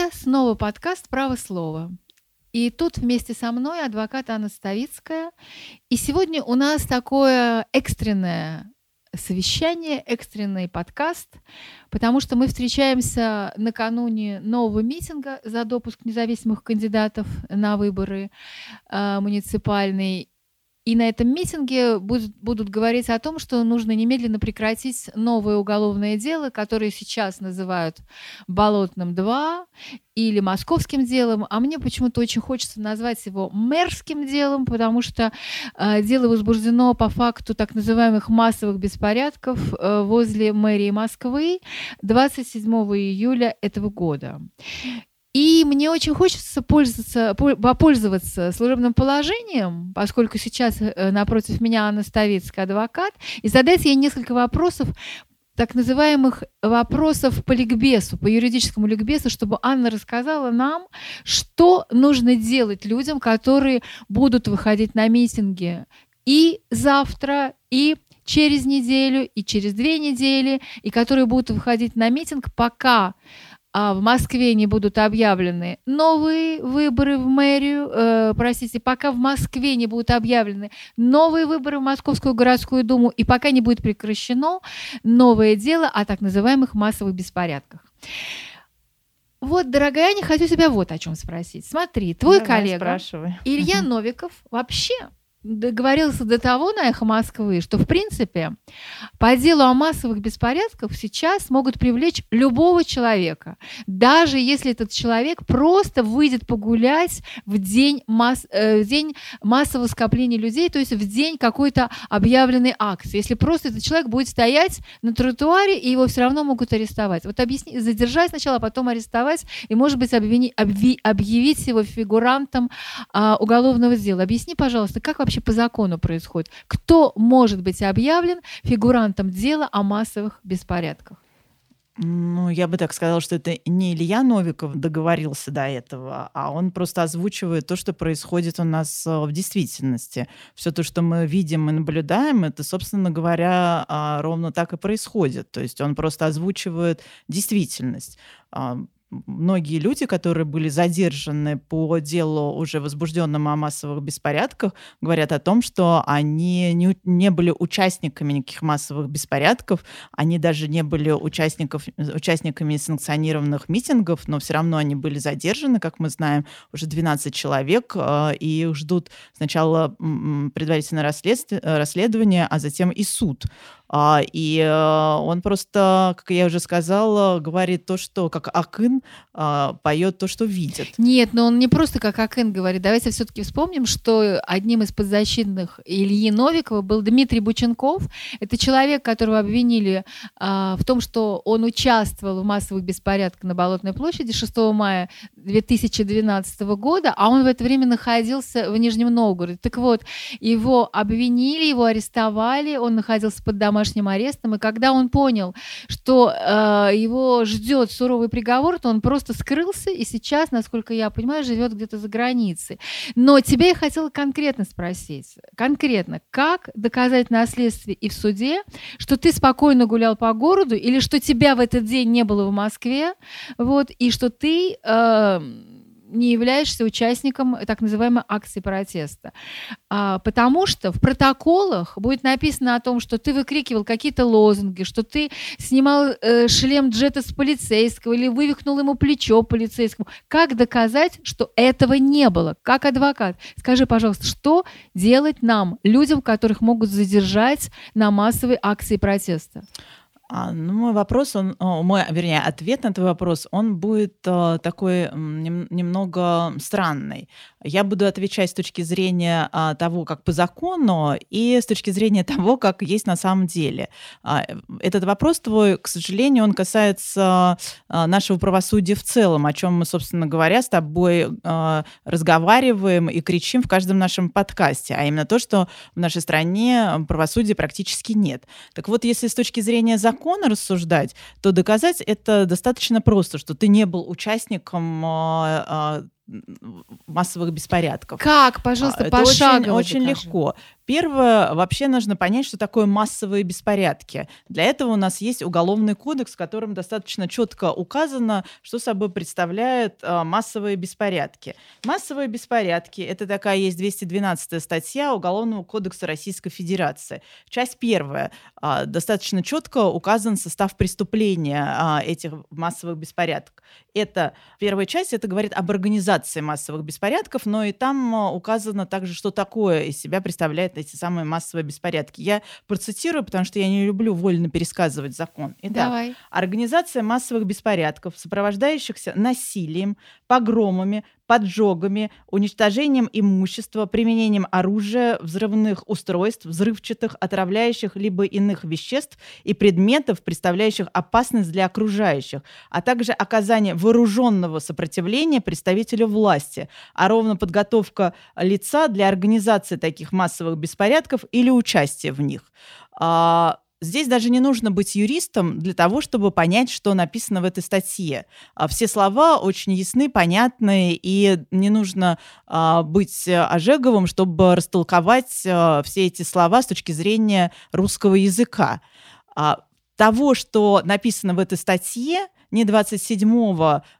Это снова подкаст «Право слова». И тут вместе со мной адвокат Анна Ставицкая. И сегодня у нас такое экстренное совещание, экстренный подкаст, потому что мы встречаемся накануне нового митинга за допуск независимых кандидатов на выборы э, муниципальные. И на этом митинге будут, будут говорить о том, что нужно немедленно прекратить новое уголовное дело, которое сейчас называют «Болотным 2» или «Московским делом», а мне почему-то очень хочется назвать его «Мэрским делом», потому что э, дело возбуждено по факту так называемых массовых беспорядков э, возле мэрии Москвы 27 июля этого года. И мне очень хочется пользоваться, попользоваться служебным положением, поскольку сейчас э, напротив меня Анна Ставицкая, адвокат, и задать ей несколько вопросов, так называемых вопросов по ликбесу, по юридическому ликбесу, чтобы Анна рассказала нам, что нужно делать людям, которые будут выходить на митинги и завтра, и через неделю, и через две недели, и которые будут выходить на митинг, пока а в Москве не будут объявлены новые выборы в мэрию, э, простите, пока в Москве не будут объявлены новые выборы в Московскую городскую думу и пока не будет прекращено новое дело о так называемых массовых беспорядках. Вот, дорогая Аня, хочу тебя вот о чем спросить. Смотри, твой Давай, коллега спрашивай. Илья Новиков вообще договорился до того на «Эхо Москвы», что, в принципе, по делу о массовых беспорядках сейчас могут привлечь любого человека, даже если этот человек просто выйдет погулять в день, масс, э, в день массового скопления людей, то есть в день какой-то объявленной акции. Если просто этот человек будет стоять на тротуаре, и его все равно могут арестовать. Вот объясни, задержать сначала, а потом арестовать, и, может быть, обвини, обви, объявить его фигурантом а, уголовного дела. Объясни, пожалуйста, как вообще вообще по закону происходит? Кто может быть объявлен фигурантом дела о массовых беспорядках? Ну, я бы так сказала, что это не Илья Новиков договорился до этого, а он просто озвучивает то, что происходит у нас э, в действительности. Все то, что мы видим и наблюдаем, это, собственно говоря, а, ровно так и происходит. То есть он просто озвучивает действительность многие люди, которые были задержаны по делу уже возбужденному о массовых беспорядках, говорят о том, что они не, не были участниками никаких массовых беспорядков, они даже не были участников, участниками санкционированных митингов, но все равно они были задержаны, как мы знаем, уже 12 человек, э, и ждут сначала предварительное расследование, а затем и суд. А, и э, он просто, как я уже сказала, говорит то, что как Акын а, поет то, что видит. Нет, но он не просто как Акын говорит. Давайте все-таки вспомним, что одним из подзащитных Ильи Новикова был Дмитрий Бученков. Это человек, которого обвинили а, в том, что он участвовал в массовых беспорядках на Болотной площади 6 мая 2012 года, а он в это время находился в Нижнем Новгороде. Так вот, его обвинили, его арестовали, он находился под домашним домашним арестом, и когда он понял, что э, его ждет суровый приговор, то он просто скрылся и сейчас, насколько я понимаю, живет где-то за границей. Но тебя я хотела конкретно спросить, конкретно, как доказать на следствии и в суде, что ты спокойно гулял по городу или что тебя в этот день не было в Москве, вот, и что ты э, не являешься участником так называемой акции протеста. А, потому что в протоколах будет написано о том, что ты выкрикивал какие-то лозунги, что ты снимал э, шлем джета с полицейского или вывихнул ему плечо полицейскому. Как доказать, что этого не было? Как адвокат, скажи, пожалуйста, что делать нам, людям, которых могут задержать на массовой акции протеста? А, ну, мой вопрос, он, мой, вернее, ответ на твой вопрос, он будет э, такой нем, немного странный. Я буду отвечать с точки зрения э, того, как по закону, и с точки зрения того, как есть на самом деле. Э, этот вопрос твой, к сожалению, он касается э, нашего правосудия в целом, о чем мы, собственно говоря, с тобой разговариваем и кричим в каждом нашем подкасте, а именно то, что в нашей стране правосудия практически нет. Так вот, если с точки зрения закона рассуждать, то доказать это достаточно просто, что ты не был участником а, а, массовых беспорядков. Как, пожалуйста, Это пошагово очень, очень легко. Первое, вообще нужно понять, что такое массовые беспорядки. Для этого у нас есть уголовный кодекс, в котором достаточно четко указано, что собой представляют а, массовые беспорядки. Массовые беспорядки это такая есть 212 статья Уголовного кодекса Российской Федерации. Часть первая. А, достаточно четко указан состав преступления а, этих массовых беспорядков. Это первая часть, это говорит об организации массовых беспорядков, но и там а, указано также, что такое из себя представляет эти самые массовые беспорядки. Я процитирую, потому что я не люблю вольно пересказывать закон. Итак, Давай. Организация массовых беспорядков, сопровождающихся насилием, погромами, поджогами, уничтожением имущества, применением оружия, взрывных устройств, взрывчатых, отравляющих либо иных веществ и предметов, представляющих опасность для окружающих, а также оказание вооруженного сопротивления представителю власти, а ровно подготовка лица для организации таких массовых беспорядков или участия в них. Здесь даже не нужно быть юристом для того, чтобы понять, что написано в этой статье. А, Все слова очень ясны, понятны, и не нужно а, быть Ожеговым, чтобы растолковать а, все эти слова с точки зрения русского языка. Того, что написано в этой статье, ни 27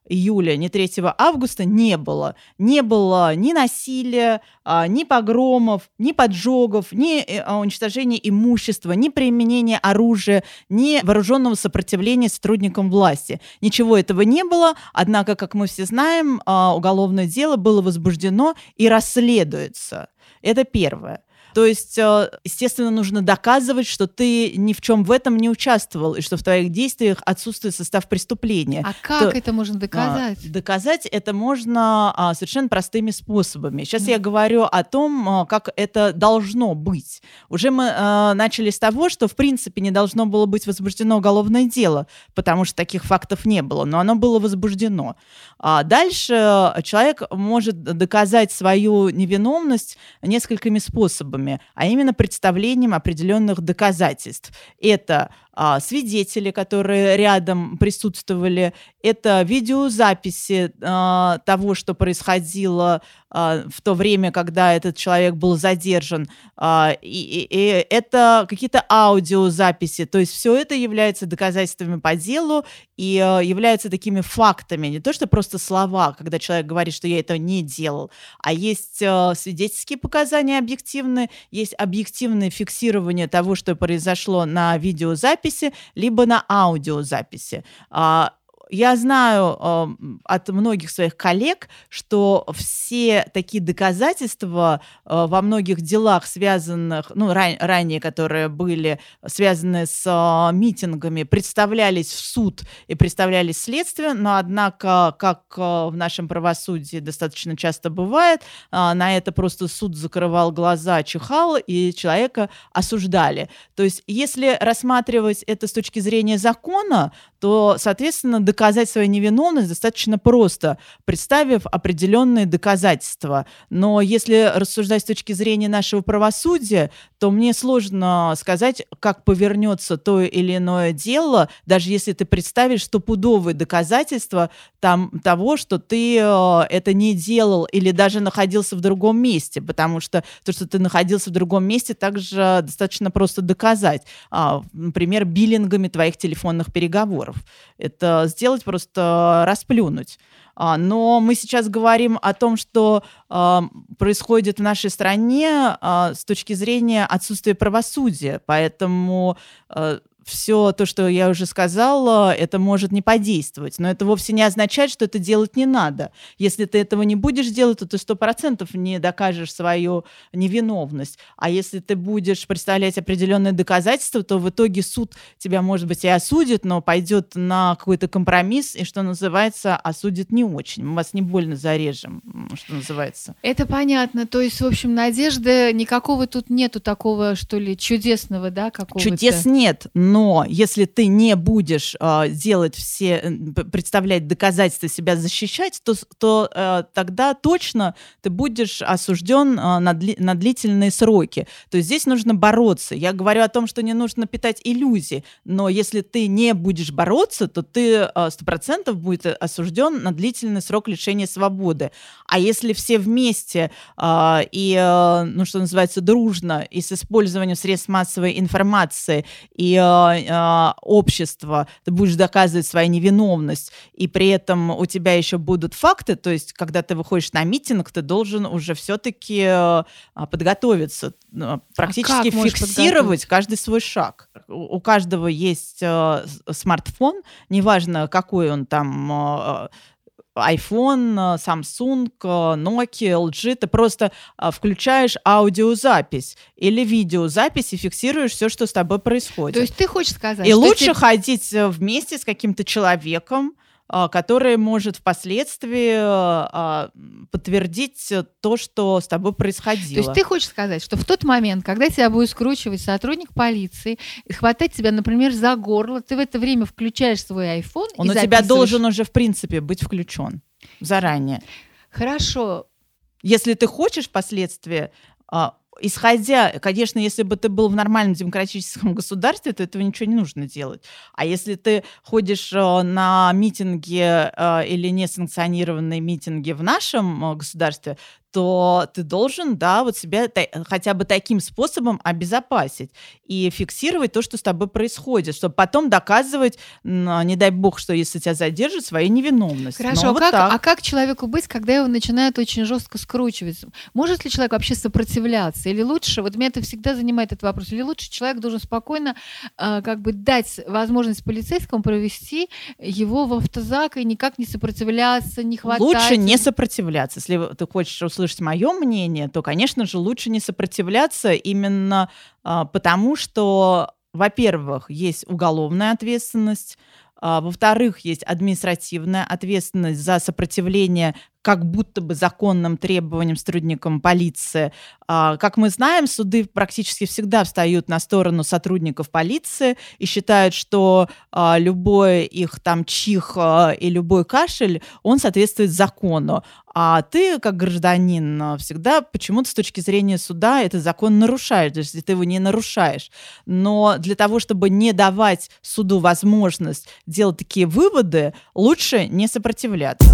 июля, ни 3 августа не было. Не было ни насилия, а, ни погромов, ни поджогов, ни э, а, уничтожения имущества, ни применения оружия, ни вооруженного сопротивления сотрудникам власти. Ничего этого не было, однако, как мы все знаем, а, уголовное дело было возбуждено и расследуется. Это первое. То есть, э, естественно, нужно доказывать, что ты ни в чем в этом не участвовал, и что в твоих действиях отсутствует состав преступления. А как То- это можно доказать? А, доказать это можно а, совершенно простыми способами. Сейчас я говорю о том, а, как это должно быть. Уже мы начали с того, что в принципе не должно было быть возбуждено уголовное дело, потому что таких фактов не было, но оно было возбуждено. А дальше человек может доказать свою невиновность несколькими способами, а именно представлением определенных доказательств. Это а, свидетели, которые рядом присутствовали, это видеозаписи а, того, что происходило а, в то время, когда этот человек был задержан, а, и, и- это какие-то аудиозаписи, то есть все это является доказательствами по делу и а, является такими фактами, не то что просто слова, когда человек говорит, что я этого не делал, а есть а, свидетельские показания объективные, есть объективное фиксирование того, что произошло на видеозаписи, либо на аудиозаписи. А, я знаю э, от многих своих коллег, что все такие доказательства э, во многих делах, связанных, ну, ран- ранее, которые были связаны с э, митингами, представлялись в суд и представлялись следствию, но однако, как э, в нашем правосудии достаточно часто бывает, а, на это просто суд закрывал глаза, чихал, и человека осуждали. То есть, если рассматривать это с точки зрения закона, то, соответственно, доказать свою невиновность достаточно просто, представив определенные доказательства. Но если рассуждать с точки зрения нашего правосудия, то мне сложно сказать, как повернется то или иное дело, даже если ты представишь стопудовые доказательства там, того, что ты э, это не делал или даже находился в другом месте, потому что то, что ты находился в другом месте, также достаточно просто доказать. А, например, биллингами твоих телефонных переговоров. Это сделать просто расплюнуть. А, Но мы сейчас говорим о том, что а, происходит в нашей стране а, с точки зрения отсутствия правосудия. Поэтому все то, что я уже сказала, это может не подействовать. Но это вовсе не означает, что это делать не надо. Если ты этого не будешь делать, то ты сто процентов не докажешь свою невиновность. А если ты будешь представлять определенные доказательства, то в итоге суд тебя, может быть, и осудит, но пойдет на какой-то компромисс, и, что называется, осудит не очень. Мы вас не больно зарежем, что называется. Это понятно. То есть, в общем, надежды никакого тут нету такого, что ли, чудесного, да, какого-то. Чудес нет, но но если ты не будешь э, делать все, представлять доказательства, себя защищать, то, то э, тогда точно ты будешь осужден э, на, дли, на длительные сроки. То есть здесь нужно бороться. Я говорю о том, что не нужно питать иллюзии, но если ты не будешь бороться, то ты сто процентов будет осужден на длительный срок лишения свободы. А если все вместе э, и, э, ну что называется, дружно и с использованием средств массовой информации и э, э, общества ты будешь доказывать свою невиновность, и при этом у тебя еще будут факты, то есть когда ты выходишь на митинг, ты должен уже все-таки э, подготовиться, а практически а фиксировать каждый свой шаг. У каждого есть э, смартфон, неважно какой он там э, iPhone, Samsung, Nokia, LG, ты просто а, включаешь аудиозапись или видеозапись и фиксируешь все, что с тобой происходит. То есть ты хочешь сказать, и лучше ты... ходить э, вместе с каким-то человеком, а, который может впоследствии а, подтвердить то, что с тобой происходило. То есть ты хочешь сказать, что в тот момент, когда тебя будет скручивать сотрудник полиции хватать тебя, например, за горло, ты в это время включаешь свой iPhone Он и у тебя должен уже, в принципе, быть включен заранее. Хорошо. Если ты хочешь впоследствии а, исходя, конечно, если бы ты был в нормальном демократическом государстве, то этого ничего не нужно делать. А если ты ходишь э, на митинги э, или несанкционированные митинги в нашем э, государстве, то ты должен, да, вот себя хотя бы таким способом обезопасить и фиксировать то, что с тобой происходит, чтобы потом доказывать, не дай бог, что если тебя задержат, свою невиновность. Хорошо, а, вот как, а как человеку быть, когда его начинают очень жестко скручивать? Может ли человек вообще сопротивляться? Или лучше, вот меня это всегда занимает этот вопрос, или лучше человек должен спокойно э, как бы дать возможность полицейскому провести его в автозак и никак не сопротивляться, не хватать? Лучше не сопротивляться. Если ты хочешь услышать мое мнение, то, конечно же, лучше не сопротивляться именно а, потому, что, во-первых, есть уголовная ответственность, а, во-вторых, есть административная ответственность за сопротивление как будто бы законным требованиям сотрудникам полиции. А, как мы знаем, суды практически всегда встают на сторону сотрудников полиции и считают, что а, любой их там чих а, и любой кашель, он соответствует закону. А ты, как гражданин, всегда почему-то с точки зрения суда этот закон нарушаешь, есть ты его не нарушаешь. Но для того, чтобы не давать суду возможность делать такие выводы, лучше не сопротивляться.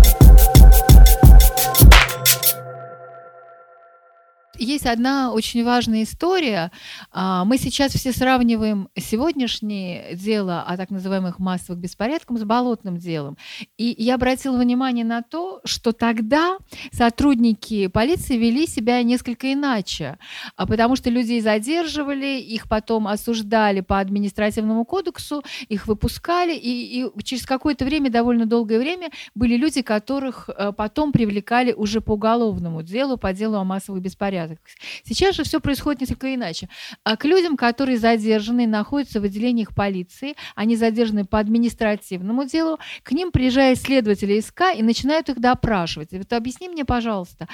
Есть одна очень важная история. А, мы сейчас все сравниваем сегодняшнее дело о так называемых массовых беспорядках с болотным делом. И я обратила внимание на то, что тогда сотрудники полиции вели себя несколько иначе, а, потому что людей задерживали, их потом осуждали по административному кодексу, их выпускали, и, и через какое-то время, довольно долгое время, были люди, которых э, потом привлекали уже по уголовному делу, по делу о массовых беспорядках порядок. Сейчас же все происходит несколько иначе. А к людям, которые задержаны, находятся в отделениях полиции, они задержаны по административному делу, к ним приезжают следователи СК и начинают их допрашивать. Вот объясни мне, пожалуйста,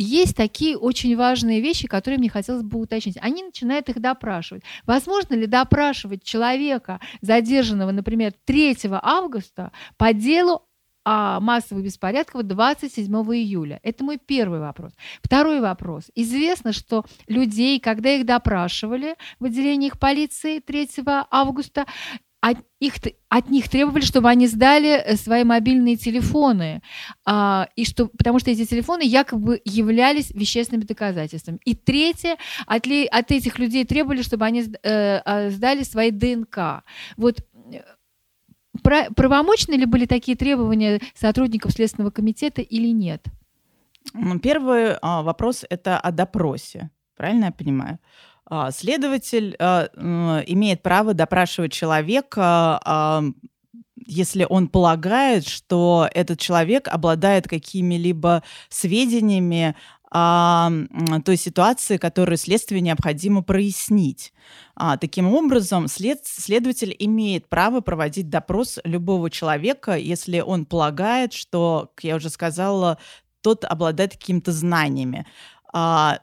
есть такие очень важные вещи, которые мне хотелось бы уточнить. Они начинают их допрашивать. Возможно ли допрашивать человека, задержанного, например, 3 августа по делу о массовых беспорядках 27 июля? Это мой первый вопрос. Второй вопрос. Известно, что людей, когда их допрашивали в отделениях полиции 3 августа, от, их, от них требовали, чтобы они сдали э, свои мобильные телефоны, а, и что, потому что эти телефоны якобы являлись вещественными доказательствами. И третье, от, ли, от этих людей требовали, чтобы они э, а, сдали свои ДНК. Вот правомочны ли были такие требования сотрудников Следственного комитета или нет? Ну, первый а, вопрос – это о допросе. Правильно я понимаю? А, следователь а, имеет право допрашивать человека, если он полагает, что этот человек обладает какими-либо сведениями а, той ситуации, которую следствию необходимо прояснить. А, таким образом, след, следователь имеет право проводить допрос любого человека, если он полагает, что, как я уже сказала, тот обладает какими-то знаниями. А,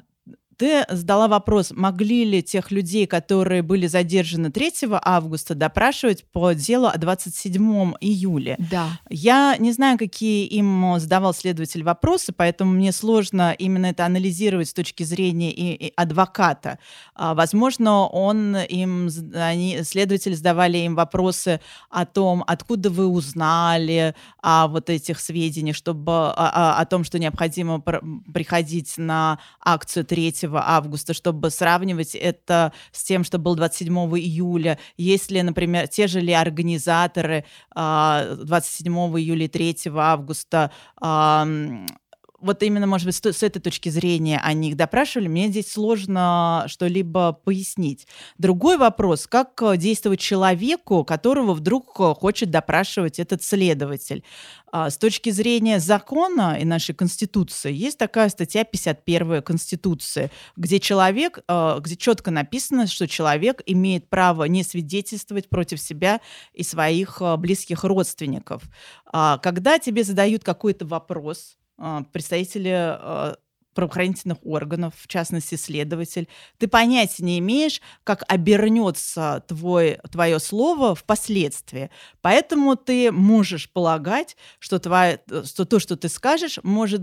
ты задала вопрос, могли ли тех людей, которые были задержаны 3 августа, допрашивать по делу о 27 июля. Да. Я не знаю, какие им задавал следователь вопросы, поэтому мне сложно именно это анализировать с точки зрения и, и адвоката. А, возможно, он им, они, следователи задавали им вопросы о том, откуда вы узнали о вот этих сведениях, чтобы о, о, о том, что необходимо приходить на акцию 3 августа, чтобы сравнивать это с тем, что было 27 июля. Если, например, те же ли организаторы 27 а, июля и 3 августа вот именно, может быть, с, этой точки зрения они их допрашивали, мне здесь сложно что-либо пояснить. Другой вопрос, как э, действовать человеку, которого вдруг э, хочет допрашивать этот следователь. А, с точки зрения закона и нашей Конституции есть такая статья 51 Конституции, где человек, э, где четко написано, что человек имеет право не свидетельствовать против себя и своих близких родственников. А, когда тебе задают какой-то вопрос, представители а, правоохранительных органов, в частности, следователь, ты понятия не имеешь, как обернется твой, твое слово впоследствии. Поэтому ты можешь полагать, что, твое, что то, что ты скажешь, может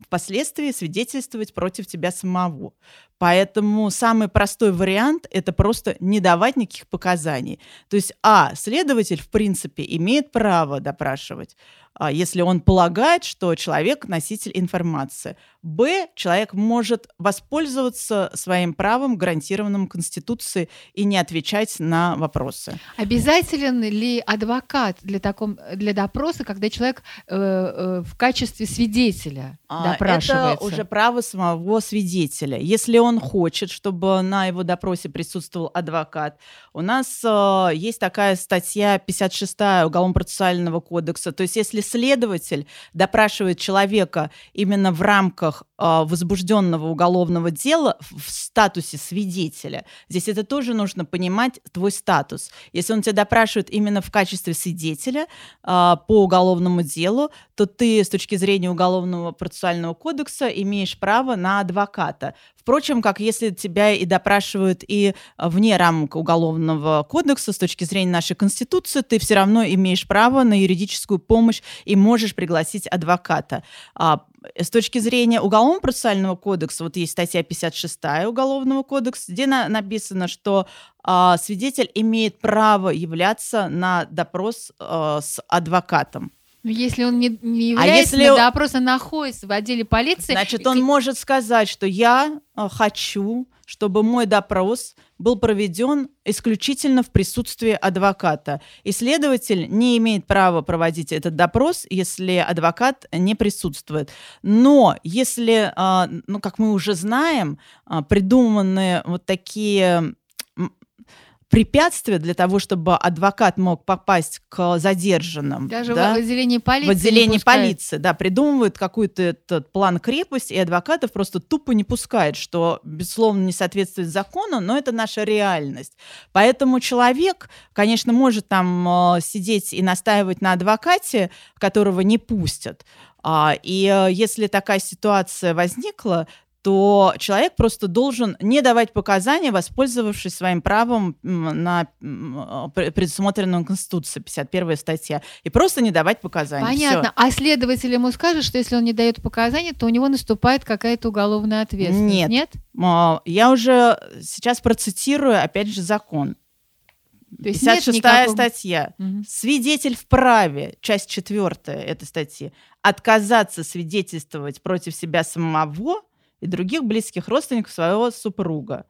впоследствии свидетельствовать против тебя самого. Поэтому самый простой вариант – это просто не давать никаких показаний. То есть, а, следователь, в принципе, имеет право допрашивать, а, если он полагает, что человек носитель информации. Б, человек может воспользоваться своим правом, гарантированным Конституцией, и не отвечать на вопросы. Обязателен ли адвокат для, таком, для допроса, когда человек э, э, в качестве свидетеля а, допрашивается? Это уже право самого свидетеля. Если он хочет, чтобы на его допросе присутствовал адвокат, у нас э, есть такая статья 56 Уголовно-процессуального кодекса. То есть если следователь допрашивает человека именно в рамках э, возбужденного уголовного дела в статусе свидетеля, здесь это тоже нужно понимать, твой статус. Если он тебя допрашивает именно в качестве свидетеля э, по уголовному делу, то ты с точки зрения уголовного процессуального кодекса имеешь право на адвоката. Впрочем, как если тебя и допрашивают и вне рамок уголовного кодекса с точки зрения нашей Конституции, ты все равно имеешь право на юридическую помощь и можешь пригласить адвоката. А, с точки зрения уголовного процессуального кодекса, вот есть статья 56 Уголовного кодекса, где на, написано, что а, свидетель имеет право являться на допрос а, с адвокатом. Если он не, не а является а если... на допрос, а находится в отделе полиции... Значит, он может сказать, что я э, хочу, чтобы мой допрос был проведен исключительно в присутствии адвоката. И следователь не имеет права проводить этот допрос, если адвокат не присутствует. Но если, э, ну, как мы уже знаем, э, придуманы вот такие препятствие для того, чтобы адвокат мог попасть к задержанным. Даже да? в отделении полиции. В отделении полиции, да, придумывают какой-то этот план крепости, и адвокатов просто тупо не пускает, что, безусловно, не соответствует закону, но это наша реальность. Поэтому человек, конечно, может там э, сидеть и настаивать на адвокате, которого не пустят. А, и э, если такая ситуация возникла, то человек просто должен не давать показания, воспользовавшись своим правом на предусмотренную Конституцией, 51 статья, и просто не давать показания. Понятно. Всё. А следователь ему скажет, что если он не дает показания, то у него наступает какая-то уголовная ответственность. Нет. Нет? А, я уже сейчас процитирую, опять же, закон. То есть 56 никакого... статья. Угу. Свидетель вправе, часть четвертая этой статьи, отказаться свидетельствовать против себя самого и других близких родственников своего супруга.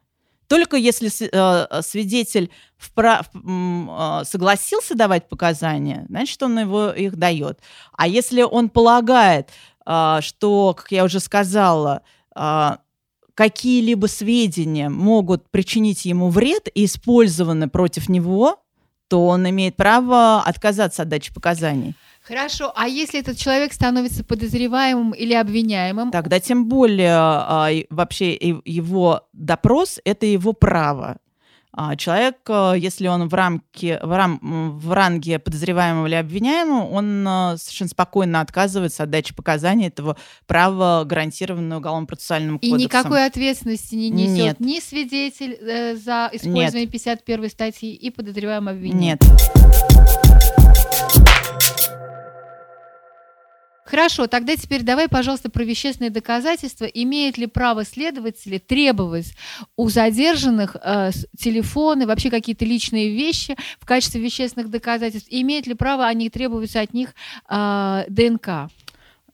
Только если э, свидетель вправ, э, согласился давать показания, значит, он его их дает. А если он полагает, э, что, как я уже сказала, э, какие-либо сведения могут причинить ему вред и использованы против него, то он имеет право отказаться от дачи показаний. Хорошо, а если этот человек становится подозреваемым или обвиняемым? Тогда тем более а, вообще его допрос – это его право. А человек, э, если он в, рамке, в, рам, в ранге подозреваемого или обвиняемого, он э, совершенно спокойно отказывается от дачи показаний этого права, гарантированного уголовно-процессуальным кодексом. И никакой ответственности не несет Нет. ни свидетель э, за использование Нет. 51 статьи и подозреваемый обвиняемый. Нет. Хорошо, тогда теперь давай, пожалуйста, про вещественные доказательства. Имеет ли право следователи требовать у задержанных э, телефоны, вообще какие-то личные вещи в качестве вещественных доказательств? И имеют ли право они требовать от них э, ДНК?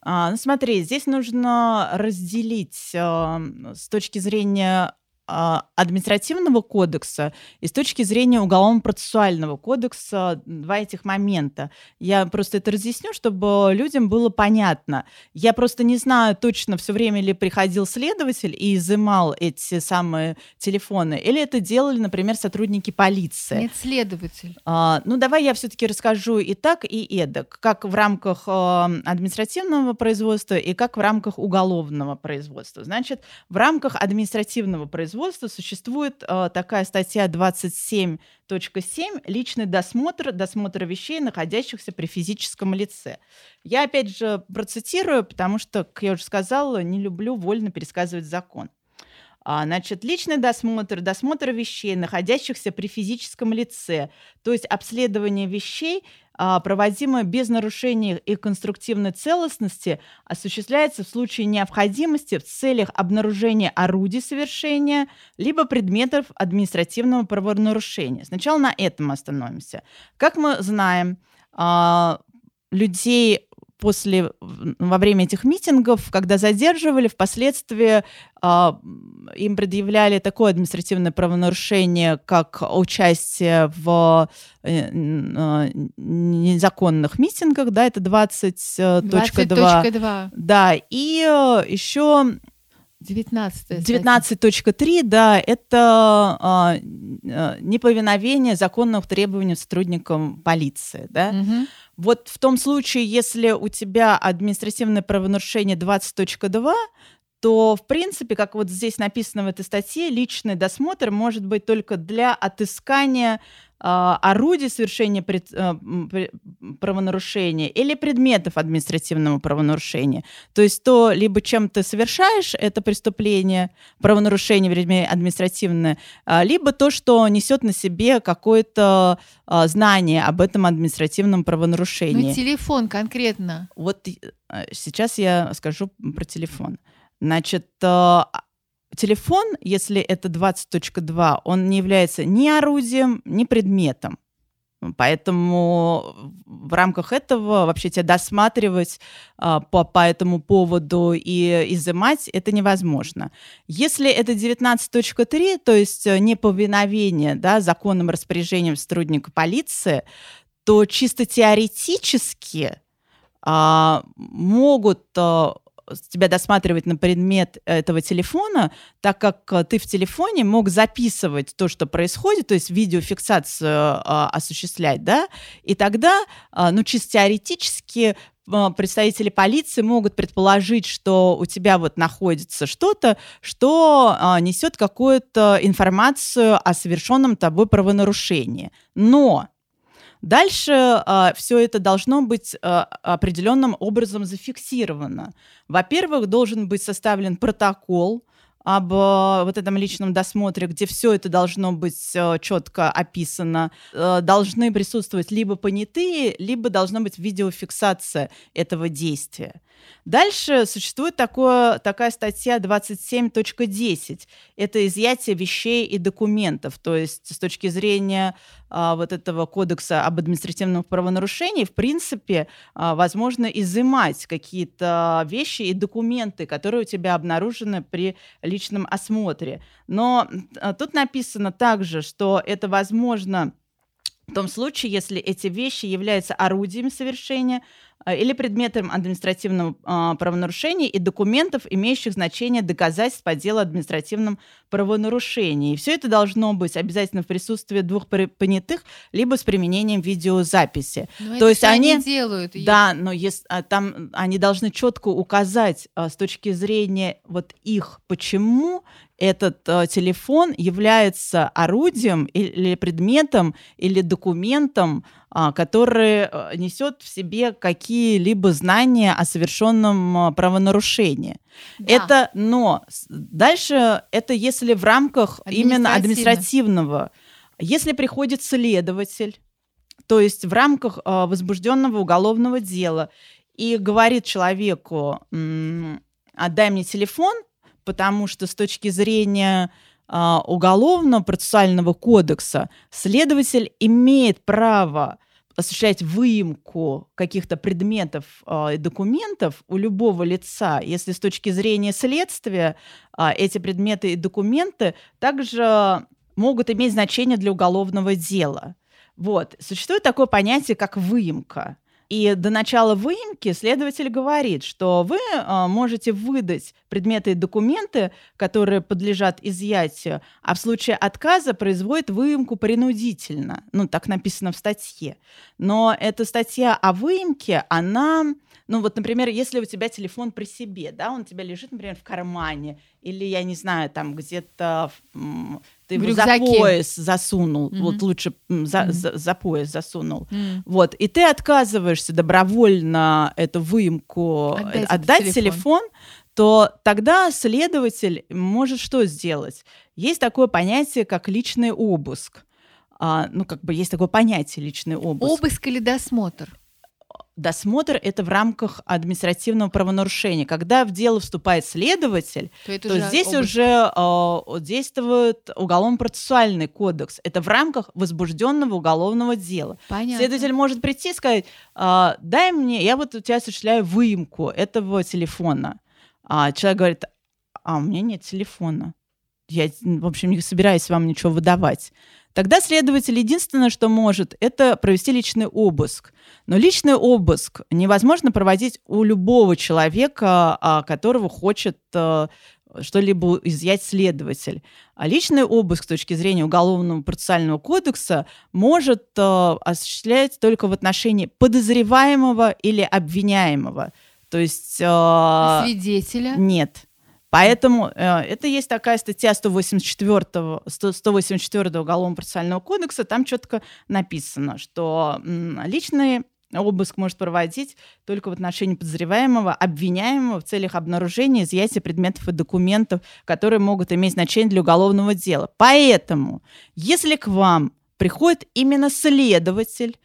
А, ну, смотри, здесь нужно разделить э, с точки зрения административного кодекса и с точки зрения уголовно-процессуального кодекса два этих момента. Я просто это разъясню, чтобы людям было понятно. Я просто не знаю точно, все время ли приходил следователь и изымал эти самые телефоны, или это делали, например, сотрудники полиции. Нет, следователь. А, ну, давай я все-таки расскажу и так, и эдак, как в рамках а, административного производства и как в рамках уголовного производства. Значит, в рамках административного производства производства существует э, такая статья 27.7 «Личный досмотр, досмотр вещей, находящихся при физическом лице». Я опять же процитирую, потому что, как я уже сказала, не люблю вольно пересказывать закон. А, значит, личный досмотр, досмотр вещей, находящихся при физическом лице, то есть обследование вещей, а, проводимое без нарушения их конструктивной целостности, осуществляется в случае необходимости в целях обнаружения орудий совершения либо предметов административного правонарушения. Сначала на этом остановимся. Как мы знаем, а, людей после, во время этих митингов, когда задерживали, впоследствии э, им предъявляли такое административное правонарушение, как участие в э, э, незаконных митингах, да, это 20.2. 20. 20. 2. Да, и э, еще 19.3, 19 да, это а, а неповиновение законных требований сотрудникам полиции, да. Угу. Вот в том случае, если у тебя административное правонарушение 20.2, то, в принципе, как вот здесь написано в этой статье, личный досмотр может быть только для отыскания а, орудий совершения пред, а, правонарушения или предметов административного правонарушения. То есть то, либо чем ты совершаешь это преступление, правонарушение, вернее, административное, а, либо то, что несет на себе какое-то знание об этом административном правонарушении. Ну, телефон конкретно. Вот сейчас я скажу про телефон. Значит, телефон, если это 20.2, он не является ни орудием, ни предметом. Поэтому в рамках этого вообще тебя досматривать а, по, по этому поводу и изымать это невозможно. Если это 19.3, то есть э, неповиновение да, законным распоряжением сотрудника полиции, то чисто теоретически а, могут а, тебя досматривать на предмет этого телефона, так как э, ты в телефоне мог записывать то, что происходит, то есть видеофиксацию э, осуществлять, да, и тогда, э, ну, чисто теоретически представители полиции могут предположить, что у тебя вот находится что-то, что а, несет какую-то информацию о совершенном тобой правонарушении. Но Дальше э, все это должно быть э, определенным образом зафиксировано. Во-первых, должен быть составлен протокол об э, вот этом личном досмотре, где все это должно быть э, четко описано. Э, должны присутствовать либо понятые, либо должна быть видеофиксация этого действия. Дальше существует такое, такая статья 27.10. Это изъятие вещей и документов. То есть с точки зрения а, вот этого кодекса об административном правонарушении, в принципе, а, возможно изымать какие-то вещи и документы, которые у тебя обнаружены при личном осмотре. Но а, тут написано также, что это возможно в том случае, если эти вещи являются орудием совершения или предметом административного а, правонарушения и документов, имеющих значение доказательств по делу административном правонарушении. И все это должно быть обязательно в присутствии двух понятых, либо с применением видеозаписи. Но То есть они, они делают. Да, но если, а, там они должны четко указать а, с точки зрения вот их, почему этот э, телефон является орудием или предметом или документом, э, который э, несет в себе какие-либо знания о совершенном э, правонарушении. Да. Это, но дальше это если в рамках именно административного, если приходит следователь, то есть в рамках э, возбужденного уголовного дела и говорит человеку, отдай мне телефон, потому что с точки зрения а, уголовно-процессуального кодекса следователь имеет право осуществлять выемку каких-то предметов э, и документов у любого лица, если с точки зрения следствия э, эти предметы и документы также могут иметь значение для уголовного дела. Вот. Существует такое понятие, как выемка. И до начала выемки следователь говорит, что вы э, можете выдать предметы и документы, которые подлежат изъятию, а в случае отказа производит выемку принудительно. Ну, так написано в статье. Но эта статья о выемке, она ну вот, например, если у тебя телефон при себе, да, он у тебя лежит, например, в кармане, или, я не знаю, там где-то ты в его за пояс засунул, mm-hmm. вот лучше за, mm-hmm. за, за пояс засунул, mm-hmm. вот, и ты отказываешься добровольно эту выемку отдать, отдать телефон. телефон, то тогда следователь может что сделать? Есть такое понятие, как личный обыск. А, ну, как бы есть такое понятие личный обыск. Обыск или досмотр? Досмотр это в рамках административного правонарушения. Когда в дело вступает следователь, то, то здесь обыск. уже э, действует уголовно-процессуальный кодекс. Это в рамках возбужденного уголовного дела. Понятно. Следователь может прийти и сказать: э, дай мне, я вот у тебя осуществляю выемку этого телефона. А человек говорит: а у меня нет телефона. Я, в общем, не собираюсь вам ничего выдавать. Тогда следователь единственное, что может, это провести личный обыск. Но личный обыск невозможно проводить у любого человека, а, которого хочет э, что-либо изъять следователь. А личный обыск с точки зрения Уголовного процессуального кодекса может э, осуществлять только в отношении подозреваемого или обвиняемого. То есть... Э, Свидетеля? Нет. Поэтому э, это есть такая статья 184, 184 Уголовного процессуального кодекса, там четко написано, что м, личный обыск может проводить только в отношении подозреваемого, обвиняемого в целях обнаружения, изъятия предметов и документов, которые могут иметь значение для уголовного дела. Поэтому, если к вам приходит именно следователь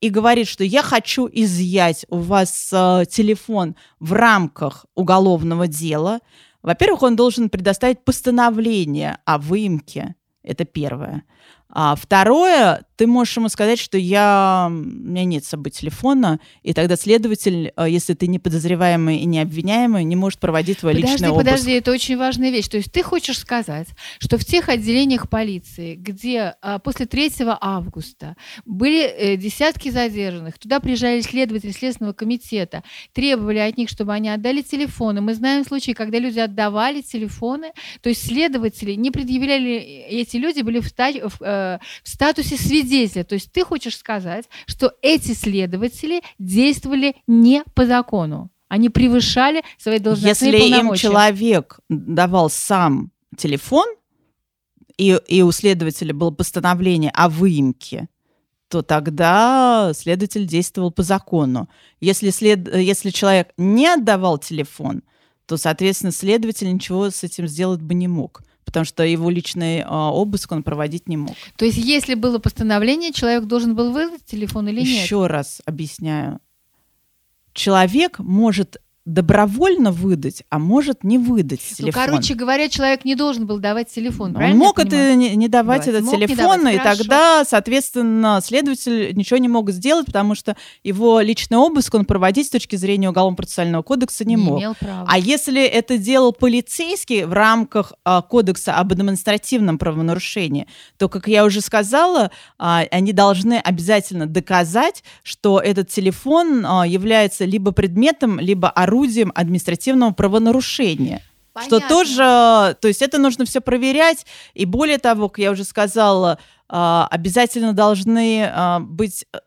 и говорит, что я хочу изъять у вас э, телефон в рамках уголовного дела, во-первых, он должен предоставить постановление о выемке. Это первое. А второе, ты можешь ему сказать, что я, у меня нет с собой телефона, и тогда следователь, э, если ты не подозреваемый и не обвиняемый, не может проводить твой подожди, личный обыск. Подожди, это очень важная вещь. То есть ты хочешь сказать, что в тех отделениях полиции, где а, после 3 августа были э, десятки задержанных, туда приезжали следователи Следственного комитета, требовали от них, чтобы они отдали телефоны. Мы знаем случаи, когда люди отдавали телефоны, то есть следователи не предъявляли, эти люди были в, в, э, в статусе свидетеля. То есть ты хочешь сказать, что эти следователи действовали не по закону. Они превышали свои должностные Если полномочия. им человек давал сам телефон, и, и у следователя было постановление о выемке, то тогда следователь действовал по закону. Если, след... Если человек не отдавал телефон, то, соответственно, следователь ничего с этим сделать бы не мог потому что его личный э, обыск он проводить не мог. То есть, если было постановление, человек должен был выдать телефон или Еще нет? Еще раз объясняю. Человек может добровольно выдать, а может не выдать Ну, телефон. короче говоря, человек не должен был давать телефон, Он правильно я мог это не, не давать Давать. этот Мог не телефон, давать, и хорошо. тогда, соответственно, следователь ничего не мог сделать, потому что его личный обыск он проводить с точки зрения Уголовно-процессуального кодекса не, мог. имел права. А если это делал полицейский в рамках а, кодекса об административном правонарушении, то, как я уже сказала, а, они должны обязательно доказать, что этот телефон а, является либо предметом, либо орудием административного правонарушения. Что Понятно. тоже, то есть это нужно все проверять, и более того, как я уже сказала, а, обязательно должны а, быть э,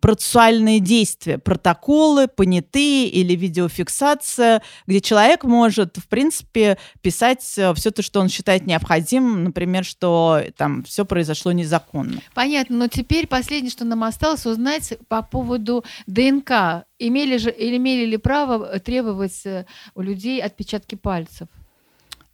процессуальные действия, протоколы, понятые или видеофиксация, где человек может, в принципе, писать все то, что он считает необходимым, например, что там все произошло незаконно. Понятно, но теперь последнее, что нам осталось узнать по поводу ДНК. Имели, же, или имели ли право э, требовать э, у людей отпечатки пальцев?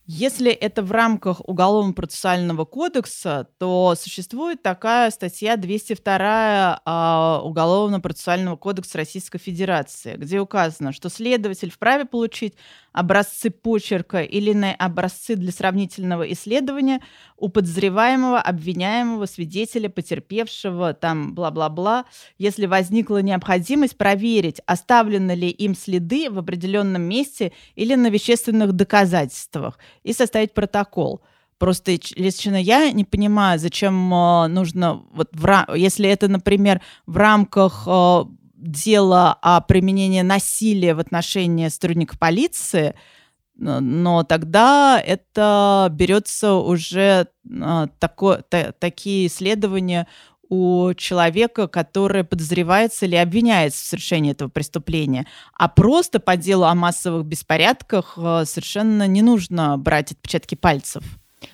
Если это в рамках Уголовно-процессуального кодекса, то существует такая статья 202 а, Уголовно-процессуального кодекса Российской Федерации, где указано, что следователь вправе получить образцы почерка или иные образцы для сравнительного исследования у подозреваемого, обвиняемого, свидетеля, потерпевшего, там бла-бла-бла, если возникла необходимость проверить, оставлены ли им следы в определенном месте или на вещественных доказательствах, и составить протокол. Просто лично я не понимаю, зачем э, нужно, вот в если это, например, в рамках э, дела о применении насилия в отношении сотрудников полиции, но, тогда это берется уже э, тако- та- такие исследования у человека, который подозревается или обвиняется в совершении этого преступления. А просто по делу о массовых беспорядках э, совершенно не нужно брать отпечатки пальцев.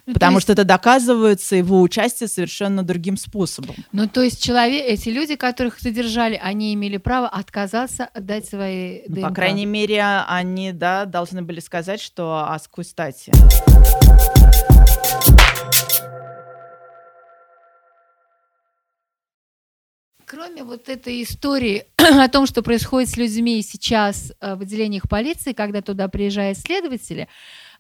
Ну, то Потому есть- что это доказывается его участие совершенно другим способом. Ну, то есть человек, эти люди, которых задержали, они имели право отказаться отдать свои Ну, ДНК. По крайней мере, они, да, должны были сказать, что а с стати. Кроме вот этой истории о том, что происходит с людьми сейчас э, в отделениях полиции, когда туда приезжают следователи,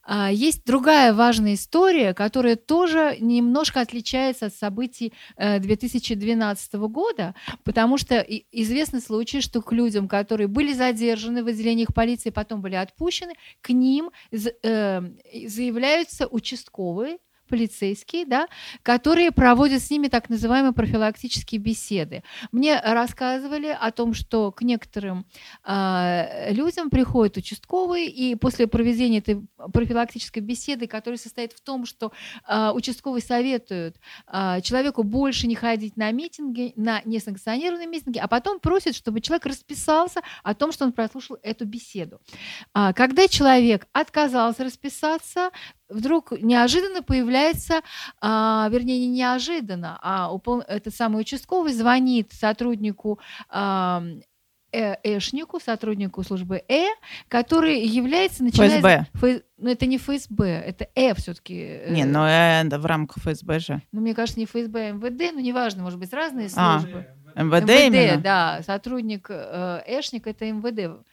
а, есть другая важная история, которая тоже немножко отличается от событий э, 2012 года, потому что известны случаи, что к людям, которые были задержаны в отделениях полиции, потом были отпущены, к ним э, заявляются участковые, полицейские, да, которые проводят с ними так называемые профилактические беседы. Мне рассказывали о том, что к некоторым а, людям приходят участковые, и после проведения этой профилактической беседы, которая состоит в том, что а, участковый советует а, человеку больше не ходить на митинги, на несанкционированные митинги, а потом просит, чтобы человек расписался о том, что он прослушал эту беседу. А, Когда человек отказался расписаться, вдруг неожиданно появляется, а, вернее, не неожиданно, а упол- этот самый участковый звонит сотруднику а, э- Эшнику, сотруднику службы Э, который является... начинает- ФСБ. Фэ- Ну, это не ФСБ, это Э все-таки. Не, но э, в рамках ФСБ же. Ну, мне кажется, не ФСБ, а МВД, ну, неважно, может быть, разные А, службы. МВД, именно? да, сотрудник э, Эшник это МВД.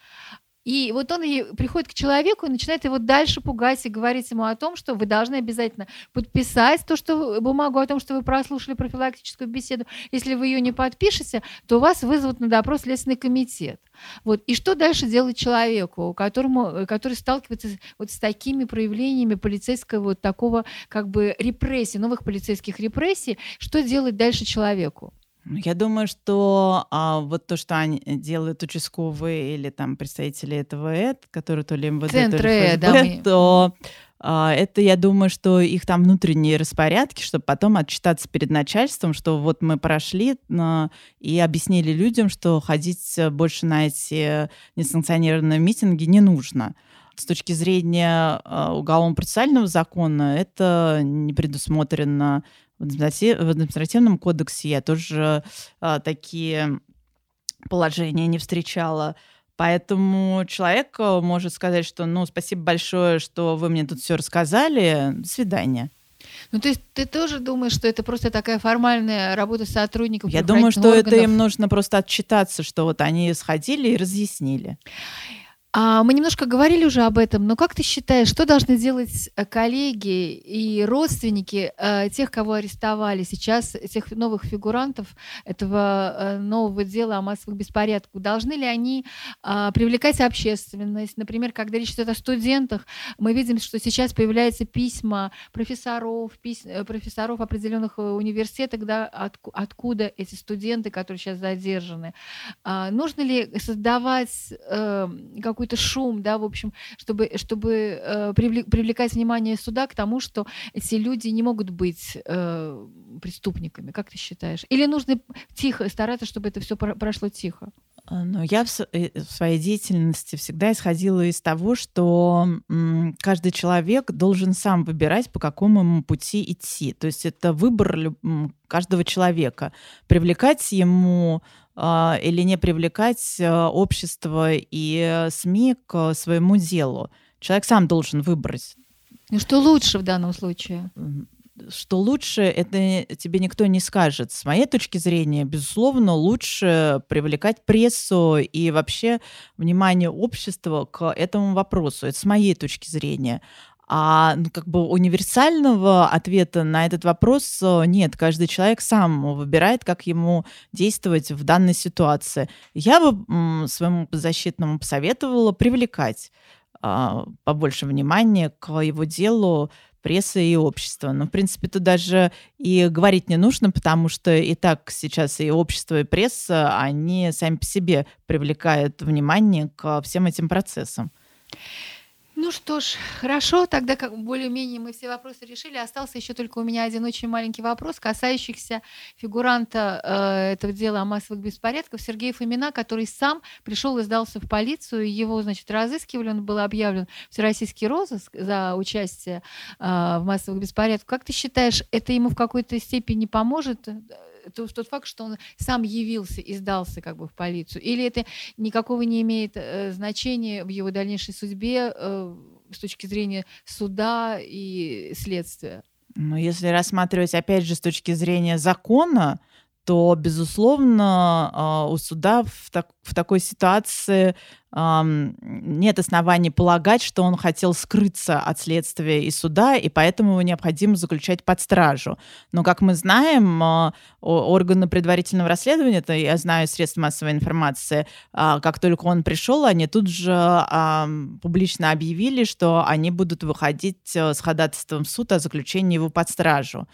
И вот он и приходит к человеку и начинает его дальше пугать и говорить ему о том, что вы должны обязательно подписать то, что бумагу о том, что вы прослушали профилактическую беседу. Если вы ее не подпишете, то вас вызовут на допрос Следственный комитет. Вот. И что дальше делать человеку, которому, который сталкивается вот с такими проявлениями полицейского вот такого как бы репрессий, новых полицейских репрессий? Что делать дальше человеку? Ну, Я думаю, что а, вот то, что они делают участковые или там представители этого ЭД, которые то ли МВД, Центр то ли Э, ФСБ, да, мы- то а, это, я думаю, что их там внутренние распорядки, чтобы потом отчитаться перед начальством, что вот мы прошли а, и объяснили людям, что ходить э, больше на эти несанкционированные митинги не нужно. С точки зрения а, уголовно-процессуального закона это не предусмотрено в администрати- в административном кодексе. Я тоже а, такие положения не встречала. Поэтому человек э, может сказать, что ну спасибо большое, что вы мне тут все рассказали. До свидания. Ну, то есть ты тоже думаешь, что это просто такая формальная работа сотрудников? Я думаю, что правоохранительных это им органов? нужно просто отчитаться, что вот они сходили и разъяснили. А, мы немножко говорили уже об этом, но как ты считаешь, что должны делать э, коллеги и родственники э, тех, кого арестовали сейчас, тех новых фигурантов этого э, нового дела о массовых беспорядках? Должны ли они э, привлекать общественность? Например, когда речь идет о студентах, мы видим, что сейчас появляются письма профессоров, пись, профессоров определенных университетов, да, от, откуда эти студенты, которые сейчас задержаны. А, нужно ли создавать э, какой-то шум, да, в общем, чтобы, чтобы э, привлекать внимание суда к тому, что эти люди не могут быть э, преступниками, как ты считаешь? Или нужно тихо стараться, чтобы это все прошло тихо? А, ну, я в, э, в своей деятельности всегда исходила из того, что каждый человек должен сам выбирать, по какому ему пути идти. То есть это выбор каждого человека. Привлекать ему или не привлекать а, общество и СМИ к своему делу. Человек сам должен выбрать. Ну что лучше в данном случае? Что лучше, это тебе никто не скажет. С моей точки зрения, безусловно, лучше привлекать прессу и вообще внимание общества к этому вопросу. Это с моей точки зрения. А ну, как бы универсального ответа на этот вопрос э, нет. Каждый человек сам выбирает, как ему действовать в данной ситуации. Я бы своему защитному посоветовала привлекать а, побольше внимания к его делу прессы и общества. Но, в принципе, тут даже и говорить не нужно, потому что и так сейчас и общество, и пресса, они сами по себе привлекают внимание к всем этим процессам. Ну что ж, хорошо, тогда как более-менее мы все вопросы решили. Остался еще только у меня один очень маленький вопрос, касающийся фигуранта э, этого дела о массовых беспорядках Сергея Фомина, который сам пришел и сдался в полицию. Его, значит, разыскивали, он был объявлен всероссийский розыск за участие э, в массовых беспорядках. Как ты считаешь, это ему в какой-то степени поможет? Тот, тот факт, что он сам явился и сдался как бы в полицию, или это никакого не имеет э, значения в его дальнейшей судьбе э, с точки зрения суда и следствия? Ну, если рассматривать, опять же, с точки зрения закона, то, безусловно, а, у суда в, так, в такой ситуации нет оснований полагать, что он хотел скрыться от следствия и суда, и поэтому его необходимо заключать под стражу. Но, как мы знаем, а, органы предварительного расследования, это я знаю средств массовой информации, а, как только он пришел, они тут же публично объявили, что они будут выходить э, с ходатайством в суд о заключении его под стражу.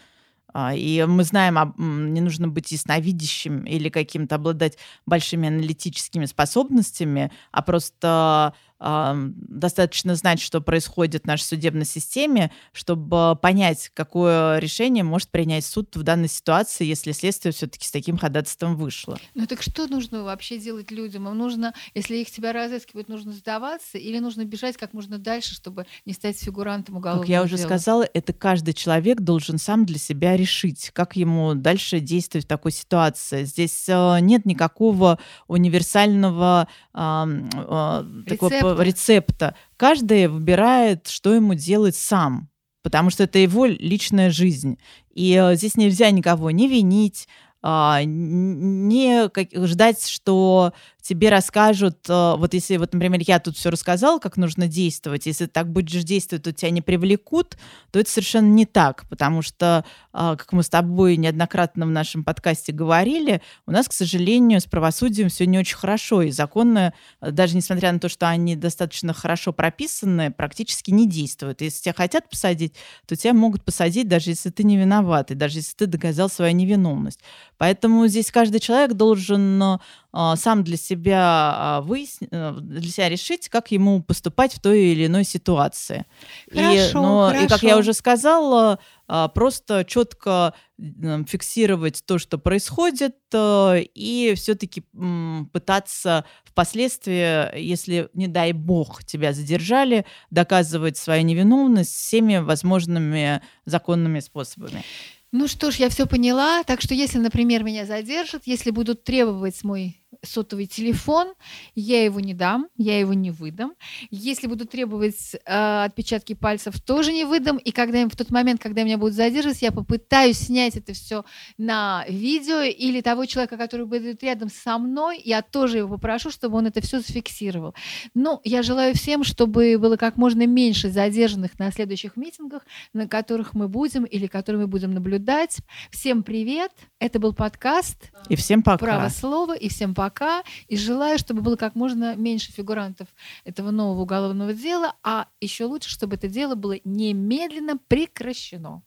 А, и мы знаем, не нужно быть ясновидящим или каким-то обладать большими аналитическими способностями, а просто достаточно знать, что происходит в нашей судебной системе, чтобы понять, какое решение может принять суд в данной ситуации, если следствие все-таки с таким ходатайством вышло. Ну так что нужно вообще делать людям? Им нужно, если их тебя разыскивают, нужно сдаваться или нужно бежать как можно дальше, чтобы не стать фигурантом уголовного Как я уже дела? сказала, это каждый человек должен сам для себя решить, как ему дальше действовать в такой ситуации. Здесь э, нет никакого универсального э, э, такого рецепта. Каждый выбирает, что ему делать сам, потому что это его личная жизнь. И э, здесь нельзя никого не винить, а, не ждать, что тебе расскажут, э, вот если, вот, например, я тут все рассказала, как нужно действовать, если так будешь действовать, то тебя не привлекут, то это совершенно не так, потому что, а, как мы с тобой неоднократно в нашем подкасте говорили, у нас, к сожалению, с правосудием все не очень хорошо, и законы, э, даже несмотря на то, что они достаточно хорошо прописаны, практически не действуют. Если тебя хотят посадить, то тебя могут посадить, даже если ты не виноват, и даже если ты доказал свою невиновность. Поэтому здесь каждый человек должен э, сам для себя а, выяснить, э, для себя решить, как ему поступать в той или иной ситуации. Хорошо, и, но, хорошо. и как я уже сказала, а, просто четко фиксировать то, что происходит, э, и все-таки пытаться впоследствии, если, не дай бог, тебя задержали, доказывать свою невиновность всеми возможными законными способами. Ну что ж, я все поняла. Так что если, например, меня задержат, если будут требовать мой сотовый телефон, я его не дам, я его не выдам. Если буду требовать э, отпечатки пальцев, тоже не выдам. И когда в тот момент, когда меня будут задерживать, я попытаюсь снять это все на видео или того человека, который будет рядом со мной, я тоже его попрошу, чтобы он это все зафиксировал. Ну, я желаю всем, чтобы было как можно меньше задержанных на следующих митингах, на которых мы будем или которые мы будем наблюдать. Всем привет! Это был подкаст. И всем пока. Право слова. И всем пока. И желаю, чтобы было как можно меньше фигурантов этого нового уголовного дела, а еще лучше, чтобы это дело было немедленно прекращено.